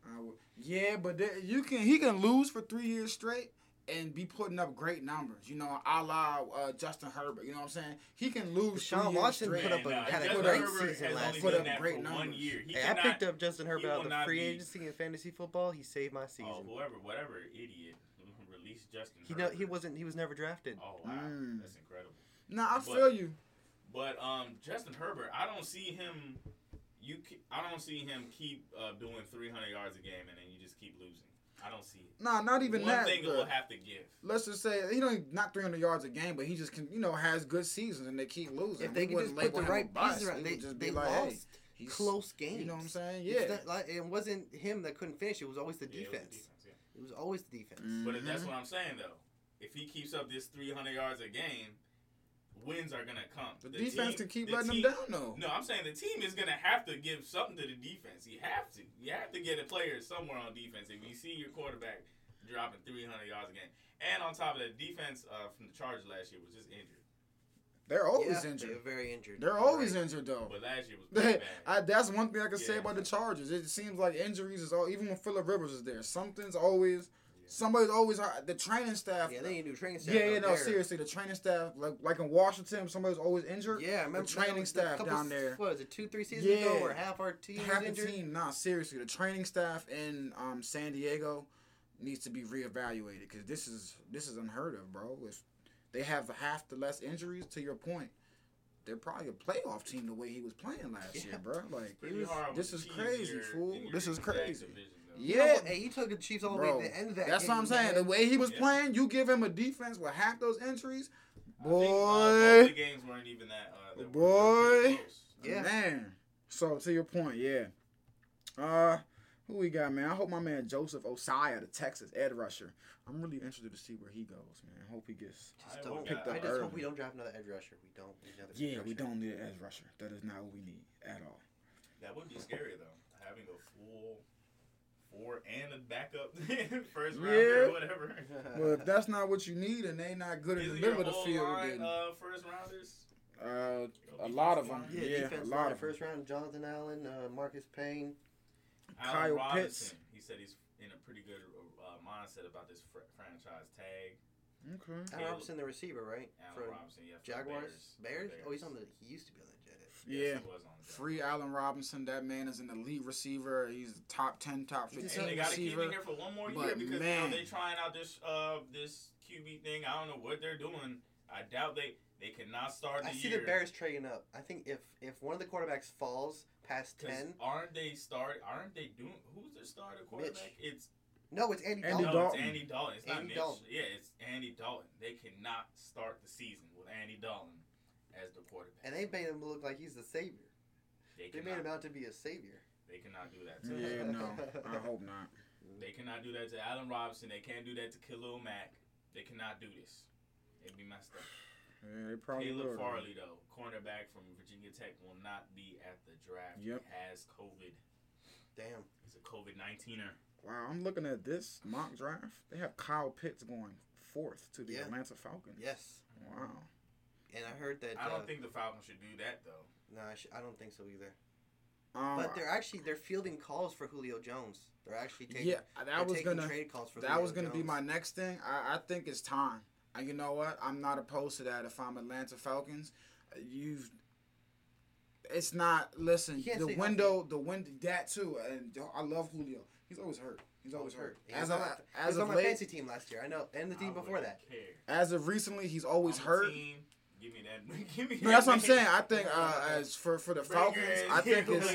I would, yeah, but there, you can he can lose for three years straight and be putting up great numbers. You know, a la uh, Justin Herbert. You know what I'm saying? He can lose. Sean three years Watson put up a- And, uh, had a great Herbert season has last year. Put up great for one numbers. year. He Hey, cannot, I picked up Justin Herbert he out of not free be- agency in fantasy football. He saved my season. Oh, whoever, whatever idiot released Justin. he know Herbert. he wasn't. He was never drafted. Oh wow, Mm. that's incredible. Nah, I But- feel you. But um, Justin Herbert, I don't see him. You, I don't see him keep uh, doing 300 yards a game and then you just keep losing. I don't see it. Nah, not even One that. thing but will have to give. let's just say he don't not 300 yards a game, but he just can you know has good seasons and they keep losing. If they could just put the label him a right bust. pieces around, they, would just they be like, lost hey, he's close games. You know what I'm saying? Yeah. not like, it wasn't him that couldn't finish. It was always the Yeah, it was the defense. defense, yeah. It was always the defense. Mm-hmm. But that's what I'm saying though. If he keeps up this 300 yards a game, wins are gonna come. The, defense team- can keep the letting team- them down though. No, I'm saying the team is gonna have to give something to the defense. You have to. You have to get a player somewhere on defense. If you see your quarterback dropping 300 yards a game, and on top of that, defense uh, from the Chargers last year was just injured. They're always yeah, injured. They're very injured. They're always right. injured though. But last year was pretty bad. I, that's one thing I can say about the Chargers. It seems like injuries is all. Even when Phillip Rivers is there, something's always. Somebody's always the training staff. Yeah, they need new training staff. yeah, yeah, no, there. seriously, the training staff, like like in Washington, somebody's always injured. Yeah, I remember the training that was staff couple down there. What was it, two, three seasons Yeah. ago, where half our team Half was the injured? team, nah, seriously, the training staff in um, San Diego needs to be reevaluated because this is this is unheard of, bro. If they have half the less injuries, to your point, they're probably a playoff team the way he was playing last Yeah. year, bro. Like, Pretty He was- hard with this is crazy, fool. This is exact crazy. Division, though. You know yeah, what? Hey, he took the Chiefs all the way to the end of that That's game. what I'm saying. man. The way he was Yeah. playing, you give him a defense with half those injuries, I think, uh, most boy. the games weren't even that uh, They were Boy. Yeah. Man. So to your point, yeah. Uh who we got, man? I hope my man Joseph Ossai, the Texas edge rusher. I'm really interested to see where he goes, man. Hope he gets Just Iowa don't. got- I just hope we don't draft another edge rusher. We don't. need another edge Yeah, we don't need an edge rusher. That is not what we need at all. That would be scary though, having a full four and a backup first rounder Yeah. or whatever. Well, if that's not what you need and they not good in the middle of the field, line, then uh, first rounders? uh, a lot of them. line? Yeah, Yeah, defense a lot line, of 'em. first round. Jonathan Allen, uh, Marcus Payne. Allen Kyle Robinson. Pitts. He said he's in a pretty good uh, mindset about this fr- franchise tag. Okay. Allen Caleb- Robinson, the receiver, right? Allen For Robinson, yeah. for the Jaguars, Bears. Bears. Oh, he's on the. He used to be on the Jets. Yeah. He was on the Free Allen Robinson. That man is an elite receiver. He's a top ten, top fifteen And they got to keep receiver. him here for one more But, year because man. now they're trying out this uh this QB thing. I don't know what they're doing. I doubt they they cannot start the I see year. the Bears trading up. I think if if one of the quarterbacks falls past ten, aren't they start? Aren't they doing? Who's their starter quarterback? It's no, it's Andy, Andy no, Dalton. Dalton. it's Andy Dalton. It's not Mitch. Dalton. Yeah, it's Andy Dalton. They cannot start the season with Andy Dalton as the quarterback. And they made him look like he's the savior. they They made him out to be a savior. They cannot do that. To Yeah, no, I hope not. They cannot do that to Allen Robinson. They can't do that to Khalil Mack. They cannot do this. It'd be messed up. Yeah, they probably Caleb will. Farley, though, cornerback from Virginia Tech, will not be at the draft. Yep. He has COVID. Damn. He's a COVID 19er. Wow, I'm looking at this mock draft. They have Kyle Pitts going fourth to the Yeah. Atlanta Falcons. Yes. Wow. And I heard that. I don't uh, think the Falcons should do that, though. No, I, sh- I don't think so either. Um, But they're actually they're fielding calls for Julio Jones. They're actually taking. yeah, that was taking gonna trade calls for. that Julio was gonna be my next thing. I, I think it's time. And you know what? I'm not opposed to that. If I'm Atlanta Falcons, Uh, you've. It's not. Listen, the say window, the window, that too. And I love Julio. He's always hurt. He's always hurt. He As was of on my- he as was of on my late, fantasy team last year. I know, and the team I before that. Care. as of recently, he's always I'm a hurt. team. Give me that. Give me No, that's what I'm saying. I think uh, as for for the Falcons. I think it's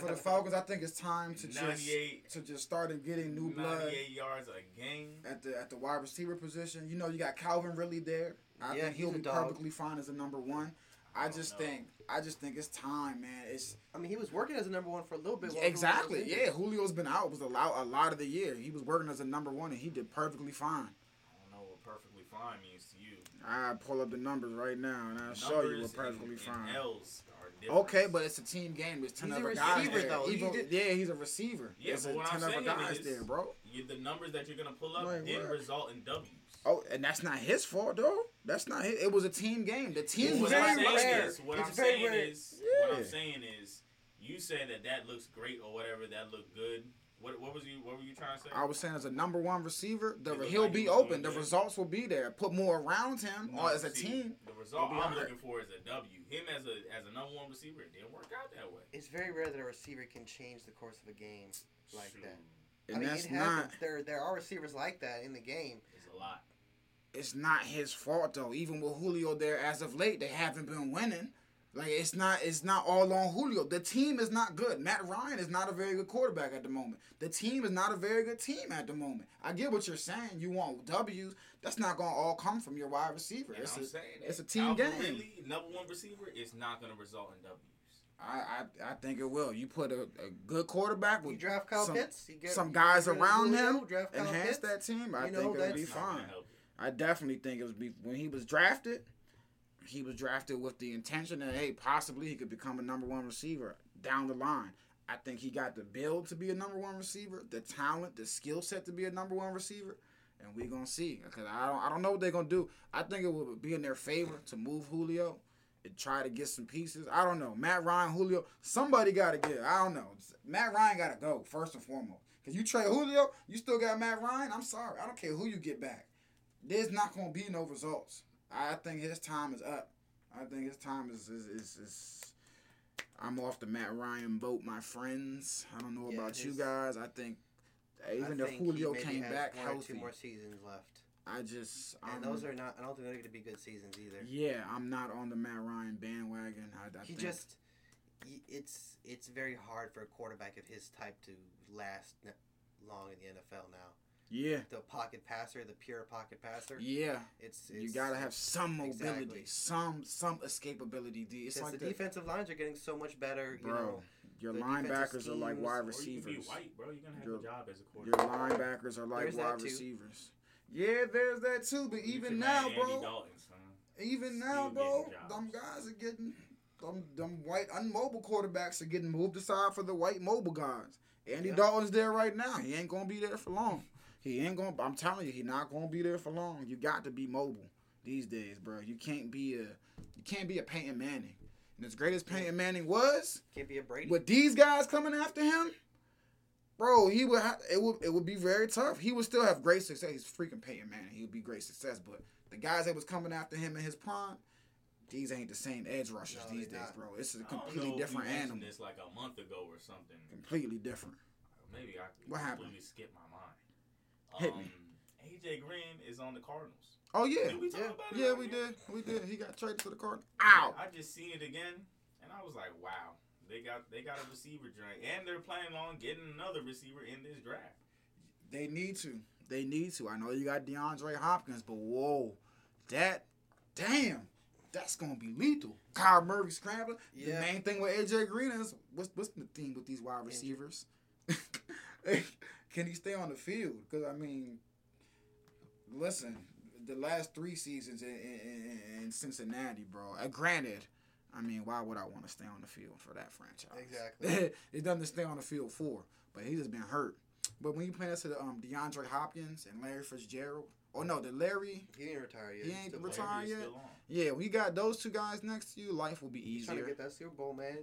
for the Falcons. I think it's time to just to just start and getting new blood 98 yards a game. at the at the wide receiver position. You know, you got Calvin Ridley there. I Yeah, think he'll be dog. perfectly fine as a number one. I I don't just know. think I just think it's time, man. It's I mean, he was working as a number one for a little bit. while exactly injured. yeah. Julio's been out was a lot a lot of the year. He was working as a number one and he did perfectly fine. I don't know what perfectly fine means to you. I pull up the numbers right now and I'll show you what perfectly and, fine. And L's are. Okay, but it's a team game. There's ten He's a other guys receiver, there. though. He Even- did- yeah, he's a receiver. Yeah, There's but a what ten I'm other saying guys is- there, bro. You, the numbers that you're gonna pull up Like didn't result in W's. Oh, and that's not his fault though. That's not his. It was a team game. The team It's was what very I'm saying rare. is, what It's I'm very saying rare. is, what I'm saying is, you said that that looks great or whatever. That looked good. What, what was you? What were you trying to say? I was saying as a number one receiver, the, He looked he'll like be open. The results will be there. Put more around him No, or as a see, team. The result I'm hard. looking for is a W. Him as a as a number one receiver, it didn't work out that way. It's very rare that a receiver can change the course of a game like Shoot, that. And I mean, that's it happens. not. There, there are receivers like that in the game. It's a lot. It's not his fault though. Even with Julio there, as of late, they haven't been winning. Like it's not. It's not all on Julio. The team is not good. Matt Ryan is not a very good quarterback at the moment. The team is not a very good team at the moment. I get what you're saying. You want W's. That's not gonna all come from your wide receiver. And It's I'm a, saying it's a team Calvin game. Ridley, number one receiver, is not going to result in W's. I, I I think it will. You put a, a good quarterback You with draft Kyle some, Pitts. You get, some you guys get around him, Draft Kyle enhance Pitts. that team. I You think it'll be that's Not gonna fine. I definitely think it was be, when he was drafted. He was drafted with the intention that hey, possibly he could become a number one receiver down the line. I think he got the build to be a number one receiver, the talent, the skill set to be a number one receiver, and we're gonna see. Because I don't, I don't know what they're gonna do. I think it would be in their favor to move Julio and try to get some pieces. I don't know. Matt Ryan, Julio, somebody got to get. I don't know. Matt Ryan got to go first and foremost. Because you trade Julio, you still got Matt Ryan. I'm sorry. I don't care who you get back. There's not to be no results. I think his time is up. I think his time is is, is, is I'm off the Matt Ryan boat, my friends. I don't know Yeah, about you guys. I think I even if think he Julio came back one healthy, two more seasons left, I just and I'm, those are not. I don't think they're going to be good seasons either. yeah, I'm not on the Matt Ryan bandwagon. I, I he think, just it's it's very hard for a quarterback of his type to last long in the NFL now. Yeah, the pocket passer, the pure pocket passer. yeah. It's, You gotta have some mobility, Exactly. some some escapability. D. It's like the the, defensive lines are getting so much better, you bro. know. your the defensive linebackers are like wide Or you be receivers. white, bro. You're gonna have Your- a job as a Your linebackers are like There's wide receivers. Yeah, there's that too. But You even can now, bro, Dalton, son. even now, bro, them guys are getting them them white unmobile quarterbacks are getting moved aside for the white mobile guys. Andy Yeah. Dalton's there right now. He ain't gonna be there for long. He ain't gonna. I'm telling you, he not gonna be there for long. You got to be mobile these days, bro. You can't be a you can't be a Peyton Manning. And as great as Peyton Manning was, Can't be a Brady. with these guys coming after him, bro, he would have it would it would be very tough. He would still have great success. He's freaking Peyton Manning. He would be great success. But the guys that was coming after him in his prime, these ain't the same edge rushers No, these days, not. bro. It's a I don't completely know if different you animal. This like a month ago or something. Completely different. Maybe I What happened? completely skipped my mind. Hit um, me. AJ Green is on the Cardinals. Oh yeah, Did we talk Yeah. about it? yeah, already? we did, we did. He got traded to the Cardinals. Ow. I just seen it again, and I was like, wow. They got they got a receiver joint, and they're planning on getting another receiver in this draft. They need to. They need to. I know you got DeAndre Hopkins, but whoa, that damn, that's gonna be lethal. Kyler Murray scrambling. Yeah. The main thing with AJ Green is what's what's the thing with these wide receivers? Can he stay on the field? Because I mean, listen, the last three seasons in, in, in- in Cincinnati, bro. Uh, granted, I mean, why would I want to stay on the field for that franchise? Exactly. it doesn't stay on the field for, but he's just been hurt. But when you play next to the um, DeAndre Hopkins and Larry Fitzgerald, oh no, the Larry, he ain't retired yet. He ain't retired playing. Larry is yet? yeah, when you got those two guys next to you, life will be He's trying to easier. get that Super Bowl, man.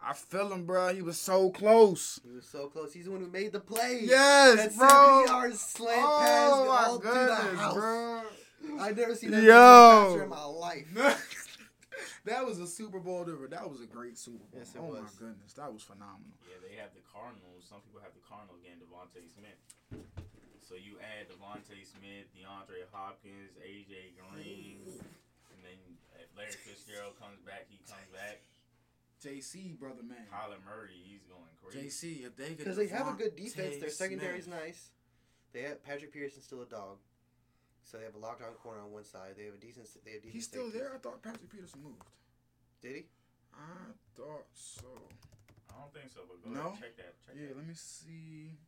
I feel him, bro. He was so close. He was so close. He's the one who made the play. Yes, that bro. 70 yard slant oh, pass Oh my all through the house. bro. I've never seen that Yo. in my life. that was a Super Bowl. Different. That was a great Super Bowl. Yes, it oh my goodness, that was phenomenal. Yeah, they have the Cardinals. Some people have the Cardinals getting DeVonta Smith. So you add DeVonta Smith, DeAndre Hopkins, AJ Green, and then if Larry Fitzgerald comes back, he comes back. JC, brother man. Kyler Murray, he's going crazy. JC, if they Because they have a good defense. DeVonta Their secondary's Smith. nice. They have Patrick Peterson's still a dog. So they have a locked lockdown corner on one side. They have a decent. They have decent. He's still safeties. there. I thought Patrick Peterson moved. Did he? I thought so. I don't think so, but go No? ahead, check that. Check Yeah, that. let me see.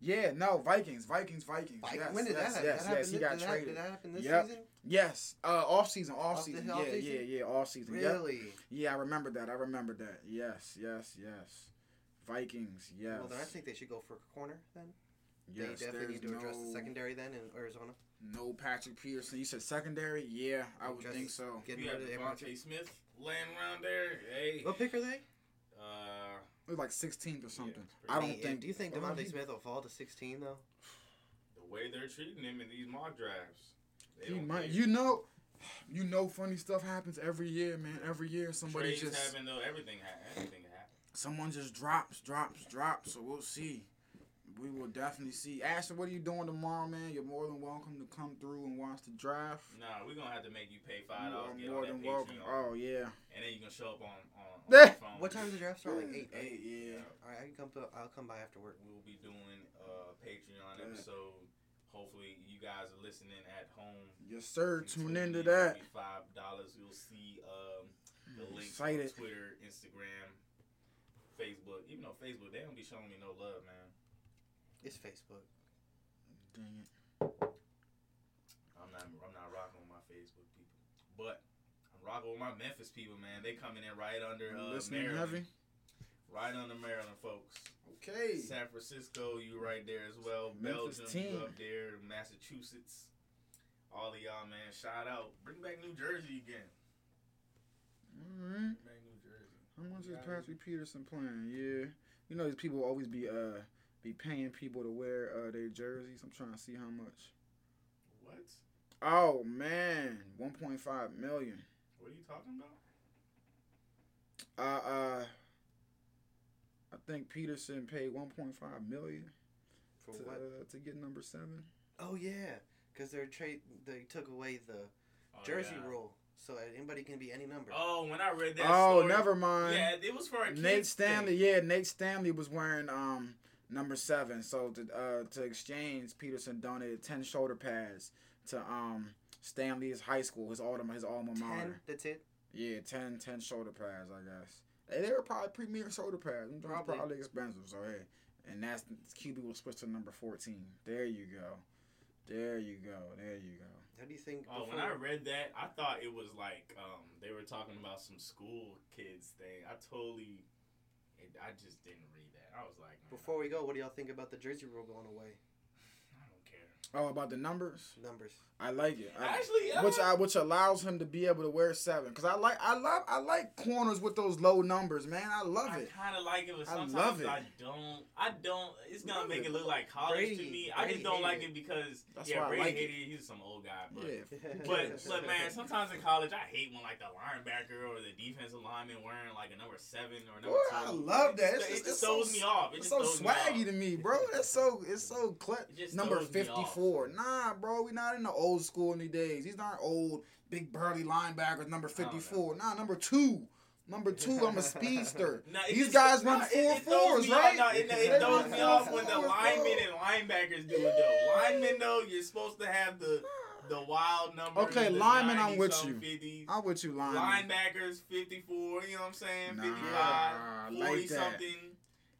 Yeah, no, Vikings, Vikings, Vikings. Like, yes, when did yes, that happen? yes, that yes. He got did that, traded. Did that happen this Yep. season? Yes, uh, off season, off, off season. yeah, season? yeah, yeah, off season. Yep. Really? Yeah, I remember that. I remember that. Yes, yes, yes. Vikings, yes. Well, then I think they should go for a corner then. yes, they definitely need to there's address the secondary then in Arizona. No Patrick Peterson. You said secondary? Yeah, I would Address- think so. Getting You rid got of DeVonta. DeVonta Smith laying around there. Hey, What pick are they? uh, It was like 16th or something. it's I don't Hey, think. Do you think well, DeVonta he- Smith will fall to 16 though? the way they're treating him in these mock drafts, He might. care. You know, you know, funny stuff happens every year, man. Every year, somebody Trades just happen though. Everything ha- everything can happen. someone just drops, drops, drops. So we'll see. We will definitely see. Ashton, what are you doing tomorrow, man? You're more than welcome to come through and watch the draft. Nah, we're gonna have to make you pay five dollars get more than welcome. Patreon, Oh yeah, and then you can show up on on, on phone. What time does the draft start? Like eight. eight. Yeah. All right, I can come. To, I'll come by after work. We'll be doing a Patreon Yeah. episode. Hopefully, you guys are listening at home. Yes, sir. And Tune tune into that. Five dollars. You'll see um, the I'm links excited. on Twitter, Instagram, Facebook. Even though Facebook, they don't be showing me no love, man. It's Facebook. Dang it. I'm not. I'm not rocking with my Facebook people, but I'm rocking with my Memphis people, man. They coming in right under uh, listening Maryland, heavy? right under Maryland, folks. Okay. San Francisco, you right there as well. Memphis Belgium, team. you up there. Massachusetts, all of y'all, man. Shout out. Bring back New Jersey again. All right. Bring back New Jersey. How much is Patrick Peterson playing? Yeah. You know these people always be uh be paying people to wear uh their jerseys. I'm trying to see how much. What? Oh man, 1.5 million. What are you talking about? Uh uh I think Peterson paid 1.5 million For to, what? uh, to get number 7. Oh yeah, because they're trade. They took away the Oh, jersey yeah. rule, so anybody can be any number. Oh, when I read that. Oh, story- never mind. Yeah, it was for a Nate Stanley, Thing. yeah, Nate Stanley was wearing um number seven. So to uh, to exchange, Peterson donated ten shoulder pads to um Stanley's high school, his alma his alma mater. Ten. That's it. Yeah, 10, 10 shoulder pads, I guess. Hey, they were probably premier shoulder pads. Them joints Probably. probably expensive. So hey, and that's QB will switch to number fourteen. There you go. There you go. There you go. How do you think? Oh, when I read that, I thought it was like um, they were talking about some school kids thing. I totally, it, I just didn't read that. I was like, before we go, what do y'all think about the jersey rule going away? I don't care. Oh, about the numbers, Numbers. I like it. I, Actually, uh, which I which allows him to be able to wear seven. Cause I like I love I like corners with those low numbers, man. I love I it. I kind of like it, but I sometimes love it. I don't. I don't. It's gonna Love make it. it look like college to Brady- me. I Brady just don't like it because That's yeah, why I Brady like hated it. He's some old guy, but. Yeah. But but man, sometimes in college I hate when like the linebacker or the defensive lineman wearing like a number seven or number Boy, two. I love that. It It's just, just- it's just so me off. It It's just so throws me swaggy to me, bro. That's so it's so cle- It just number throws me fifty off. Four. Nah, bro, we not in the old school any days. These aren't old big burly linebackers. Number fifty four. Nah, number two. Number two, I'm a speedster. Nah, These guys run four it throws fours, right? It, it throws me off when the linemen and linebackers do it though. Linemen though, you're supposed to have the the wild number. Okay, linemen, I'm with you. 50s. I'm with you, lineman. Linebackers, 54, you know what I'm saying? Nah, 55, I 40 like that. something.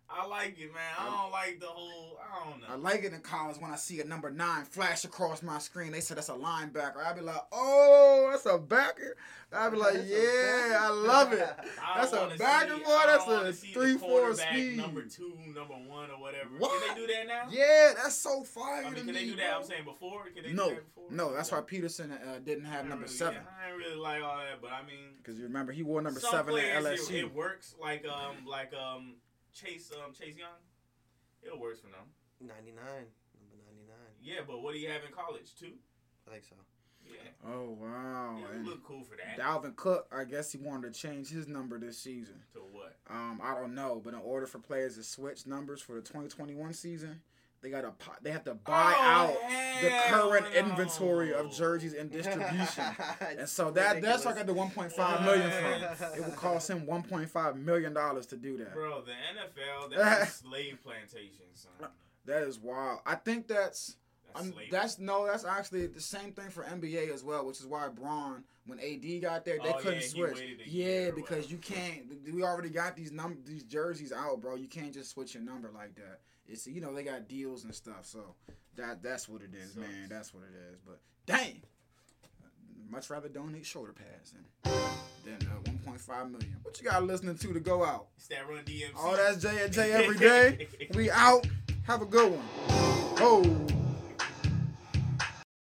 I like it, man. I don't like the whole, I don't know. I like it in college when I see a number nine flash across my screen. They said that's a linebacker. I'd be like, oh, that's a backer. I'd be like, That's yeah. I love it. I That's a backer, see- boy. That's a three, four speed. Number two, number one, or whatever. What? Can they do that now? Yeah, that's so fire I mean, to can me. they do that? bro. I'm saying before. Can they no, do that before? no. That's Yeah. why Peterson uh, didn't have number really, seven yeah, I ain't really like all that, but I mean, because you remember he wore number seven at players, LSU. It, it works like um like um Chase um Chase Young. It works for them. 99. Number 99. Yeah, but what do you have in college too? I think so. Yeah, oh wow! yeah, And it look cool for that. Dalvin Cook, I guess he wanted to change his number this season. to what? Um, I don't know, but in order for players to switch numbers for the 2021 season, they gotta they have to buy Oh, out the current no. inventory of jerseys and distribution. and so that that's where I got the 1.5 million What? from. It would cost him 1.5 million dollars to do that. Bro, the NFL that's slave plantation, son. That is wild. I think that's That's that's no, that's actually the same thing for NBA as well, which is why Bron, when AD got there, they Oh, couldn't yeah, switch. Yeah, year or because you can't. We already got these num these jerseys out, bro. You can't just switch your number like that. It's you know they got deals and stuff, so that that's what it is, Sucks. man. That's what it is. But dang, much rather donate shoulder pads than than uh, 1.5 million. What you got listening to to go out? It's that run DMC. All that's J and J every day. We out. Have a good one. Oh.